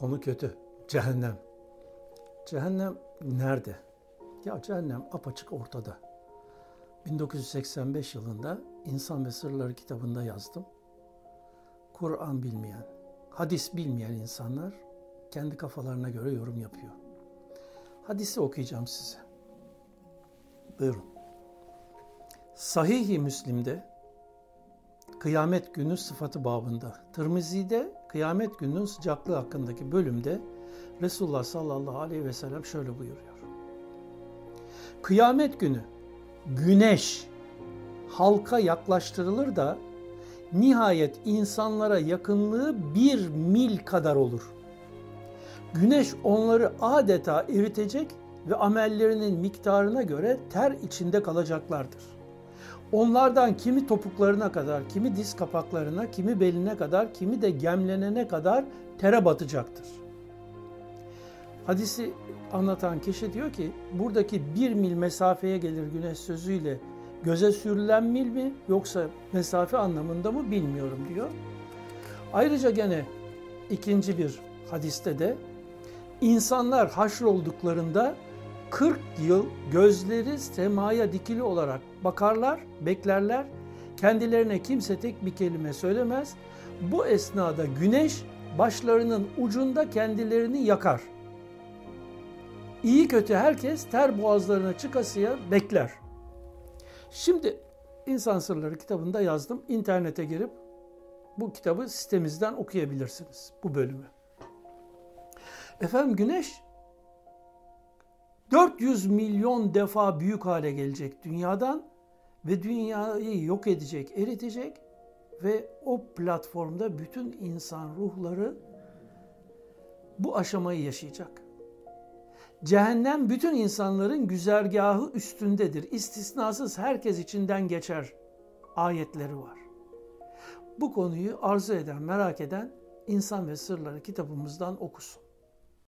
Konu kötü. Cehennem. Cehennem nerede? Ya cehennem apaçık ortada. 1985 yılında İnsan ve Sırları kitabında yazdım. Kur'an bilmeyen, hadis bilmeyen insanlar kendi kafalarına göre yorum yapıyor. Hadisi okuyacağım size. Buyurun. Sahih-i Müslim'de kıyamet günü sıfatı babında, Tirmizi'de kıyamet gününün sıcaklığı hakkındaki bölümde Resulullah sallallahu aleyhi ve sellem şöyle buyuruyor. Kıyamet günü güneş halka yaklaştırılır da nihayet insanlara yakınlığı bir mil kadar olur. Güneş onları adeta eritecek ve amellerinin miktarına göre ter içinde kalacaklardır. Onlardan kimi topuklarına kadar, kimi diz kapaklarına, kimi beline kadar, kimi de gemlenene kadar tere batacaktır. Hadisi anlatan kişi diyor ki buradaki bir mil mesafeye gelir güneş sözüyle göze sürülen mil mi yoksa mesafe anlamında mı bilmiyorum diyor. Ayrıca gene ikinci bir hadiste de insanlar haşrolduklarında 40 yıl gözleri semaya dikili olarak bakarlar, beklerler. Kendilerine kimse tek bir kelime söylemez. Bu esnada güneş başlarının ucunda kendilerini yakar. İyi kötü herkes ter boğazlarına çıkasıya bekler. Şimdi İnsan Sırları kitabında yazdım. İnternete girip bu kitabı sitemizden okuyabilirsiniz bu bölümü. Efendim güneş 400 milyon defa büyük hale gelecek dünyadan ve dünyayı yok edecek, eritecek ve o platformda bütün insan ruhları bu aşamayı yaşayacak. Cehennem bütün insanların güzergahı üstündedir. İstisnasız herkes içinden geçer ayetleri var. Bu konuyu arzu eden, merak eden İnsan ve Sırları kitabımızdan okusun.